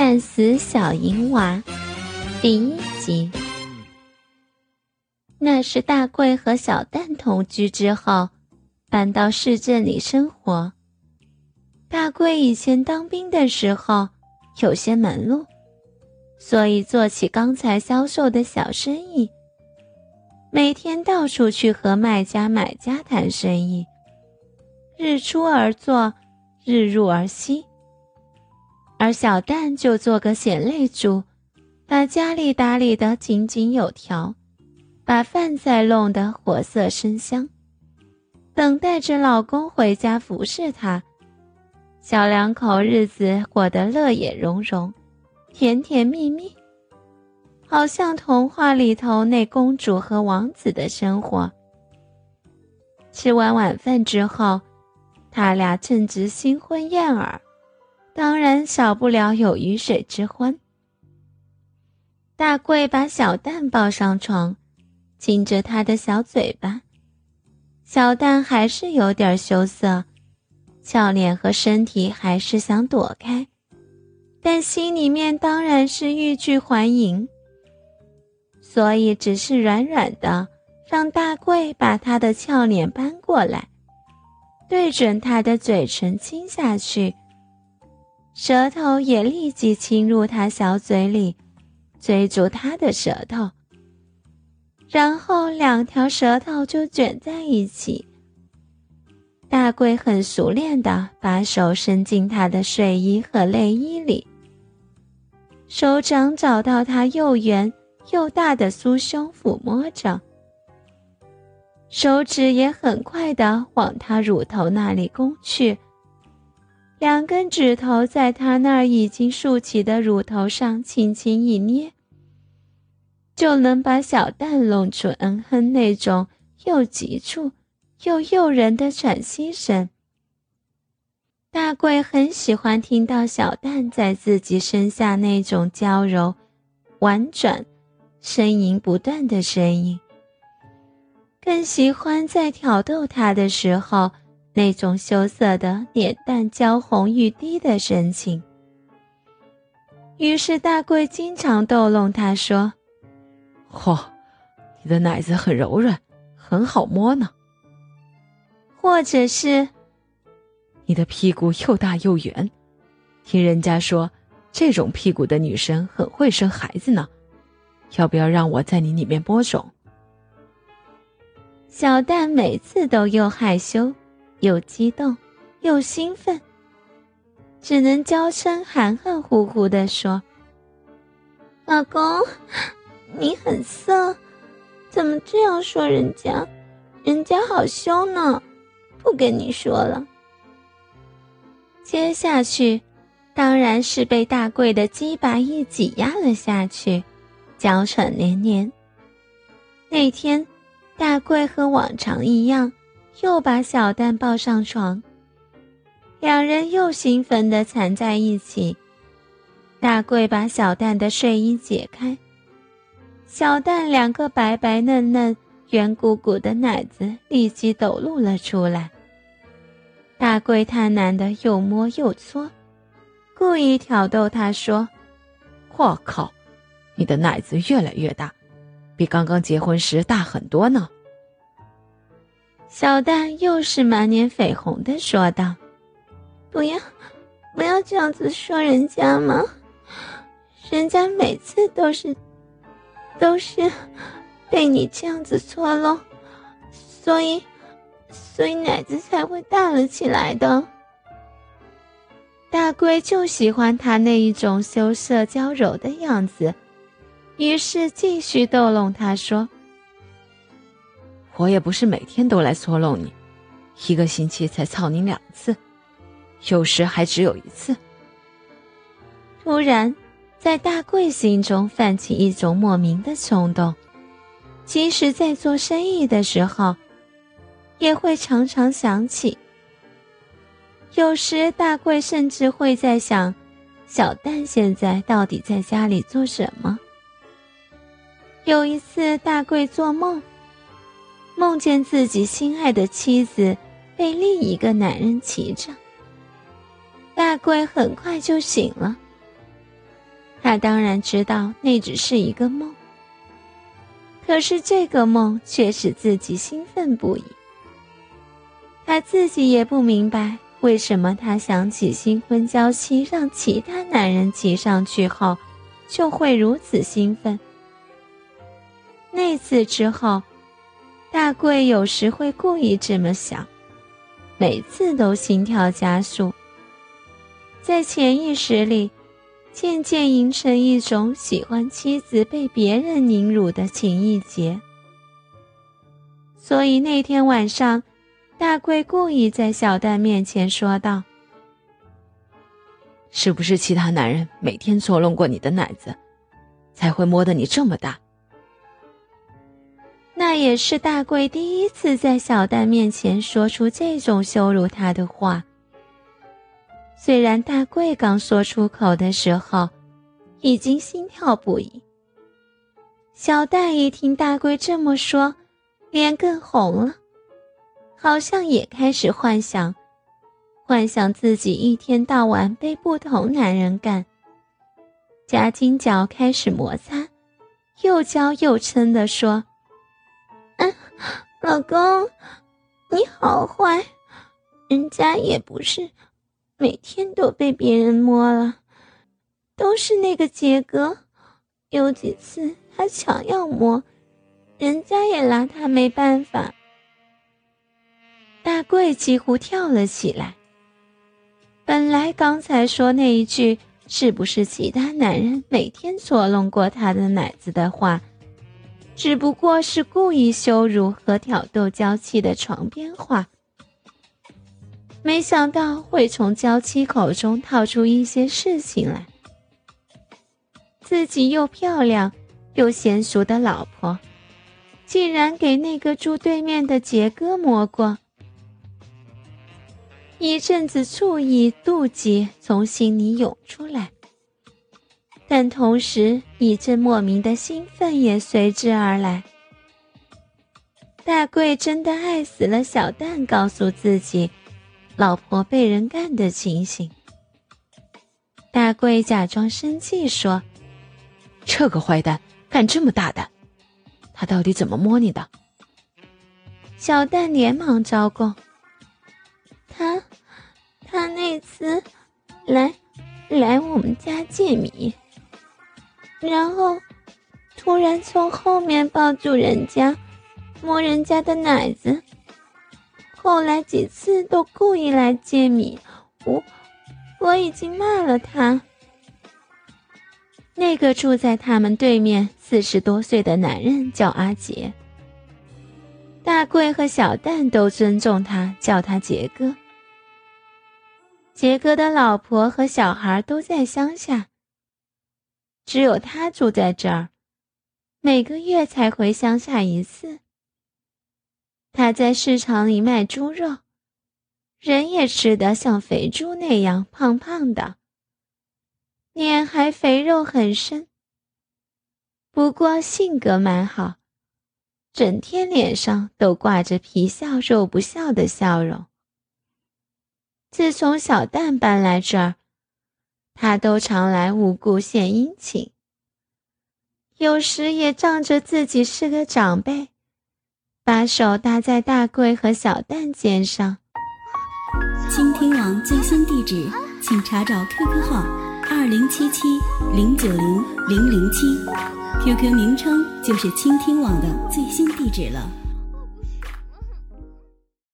干死小银娃第一集。那是大贵和小蛋同居之后，搬到市镇里生活。大贵以前当兵的时候有些门路，所以做起钢材销售的小生意，每天到处去和卖家买家谈生意，日出而作，日入而息。而小蛋就做个贤内助，把家里打理得井井有条，把饭菜弄得活色生香，等待着老公回家服侍她。小两口日子过得乐也融融，甜甜蜜蜜，好像童话里头那公主和王子的生活。吃完晚饭之后，他俩正值新婚燕尔。当然少不了有鱼水之欢。大贵把小蛋抱上床，亲着他的小嘴巴。小蛋还是有点羞涩，俏脸和身体还是想躲开，但心里面当然是欲拒还迎。所以只是软软的，让大贵把他的俏脸搬过来，对准他的嘴唇亲下去。舌头也立即侵入他小嘴里，追逐他的舌头，然后两条舌头就卷在一起。大贵很熟练的把手伸进他的睡衣和内衣里，手掌找到他又圆又大的酥胸抚摸着，手指也很快的往他乳头那里攻去。两根指头在他那儿已经竖起的乳头上轻轻一捏，就能把小蛋弄出嗯哼那种又急促又诱人的喘息声。大贵很喜欢听到小蛋在自己身下那种娇柔、婉转、呻吟不断的声音，更喜欢在挑逗他的时候。那种羞涩的脸蛋娇红欲滴的神情。于是大贵经常逗弄他说：“嚯，你的奶子很柔软，很好摸呢。”或者是：“你的屁股又大又圆，听人家说这种屁股的女生很会生孩子呢，要不要让我在你里面播种？”小蛋每次都又害羞。又激动，又兴奋，只能娇声含含糊糊的说：“老公，你很色，怎么这样说人家？人家好凶呢，不跟你说了。”接下去，当然是被大贵的鸡巴一挤压了下去，娇喘连连。那天，大贵和往常一样。又把小蛋抱上床，两人又兴奋地缠在一起。大贵把小蛋的睡衣解开，小蛋两个白白嫩嫩、圆鼓鼓的奶子立即抖露了出来。大贵贪婪的又摸又搓，故意挑逗他说：“我靠，你的奶子越来越大，比刚刚结婚时大很多呢。”小蛋又是满脸绯红的说道：“不要，不要这样子说人家嘛，人家每次都是，都是被你这样子搓弄，所以，所以奶子才会大了起来的。”大龟就喜欢他那一种羞涩娇柔的样子，于是继续逗弄他说。我也不是每天都来搓弄你，一个星期才操你两次，有时还只有一次。突然，在大贵心中泛起一种莫名的冲动，即使在做生意的时候，也会常常想起。有时，大贵甚至会在想，小蛋现在到底在家里做什么。有一次，大贵做梦。梦见自己心爱的妻子被另一个男人骑着，大贵很快就醒了。他当然知道那只是一个梦，可是这个梦却使自己兴奋不已。他自己也不明白为什么他想起新婚娇妻让其他男人骑上去后，就会如此兴奋。那次之后，大贵有时会故意这么想，每次都心跳加速，在潜意识里。渐渐形成一种喜欢妻子被别人凌辱的情意结，所以那天晚上，大贵故意在小蛋面前说道：“是不是其他男人每天捉弄过你的奶子，才会摸得你这么大？”那也是大贵第一次在小蛋面前说出这种羞辱他的话。虽然大贵刚说出口的时候，已经心跳不已。小蛋一听大贵这么说，脸更红了，好像也开始幻想，幻想自己一天到晚被不同男人干。夹金角开始摩擦，又娇又嗔地说：“，老公，你好坏，人家也不是。”每天都被别人摸了，都是那个杰哥。有几次他强要摸，人家也拿他没办法。大贵几乎跳了起来。本来刚才说那一句“是不是其他男人每天搓弄过他的奶子”的话，只不过是故意羞辱和挑逗娇妻的床边话。没想到会从娇妻口中套出一些事情来。自己又漂亮又娴熟的老婆，竟然给那个住对面的杰哥摸过。一阵子醋意、妒忌从心里涌出来，但同时一阵莫名的兴奋也随之而来。大贵真的爱死了小蛋，告诉自己。老婆被人干的情形，大贵假装生气说：“这个坏蛋敢这么大胆，他到底怎么摸你的？”小蛋连忙招供：“他，他那次来来我们家借米，然后突然从后面抱住人家，摸人家的奶子。”后来几次都故意来借米，我我已经骂了他。那个住在他们对面四十多岁的男人叫阿杰，大贵和小蛋都尊重他，叫他杰哥。杰哥的老婆和小孩都在乡下，只有他住在这儿，每个月才回乡下一次。他在市场里卖猪肉，人也吃得像肥猪那样胖胖的，脸还肥肉很深。不过性格蛮好，整天脸上都挂着皮笑肉不笑的笑容。自从小蛋搬来这儿，他都常来无故献殷勤，有时也仗着自己是个长辈。把手搭在大贵和小蛋肩上。倾听网最新地址，请查找 QQ 号二零七七零九零零零七，QQ 名称就是倾听网的最新地址了。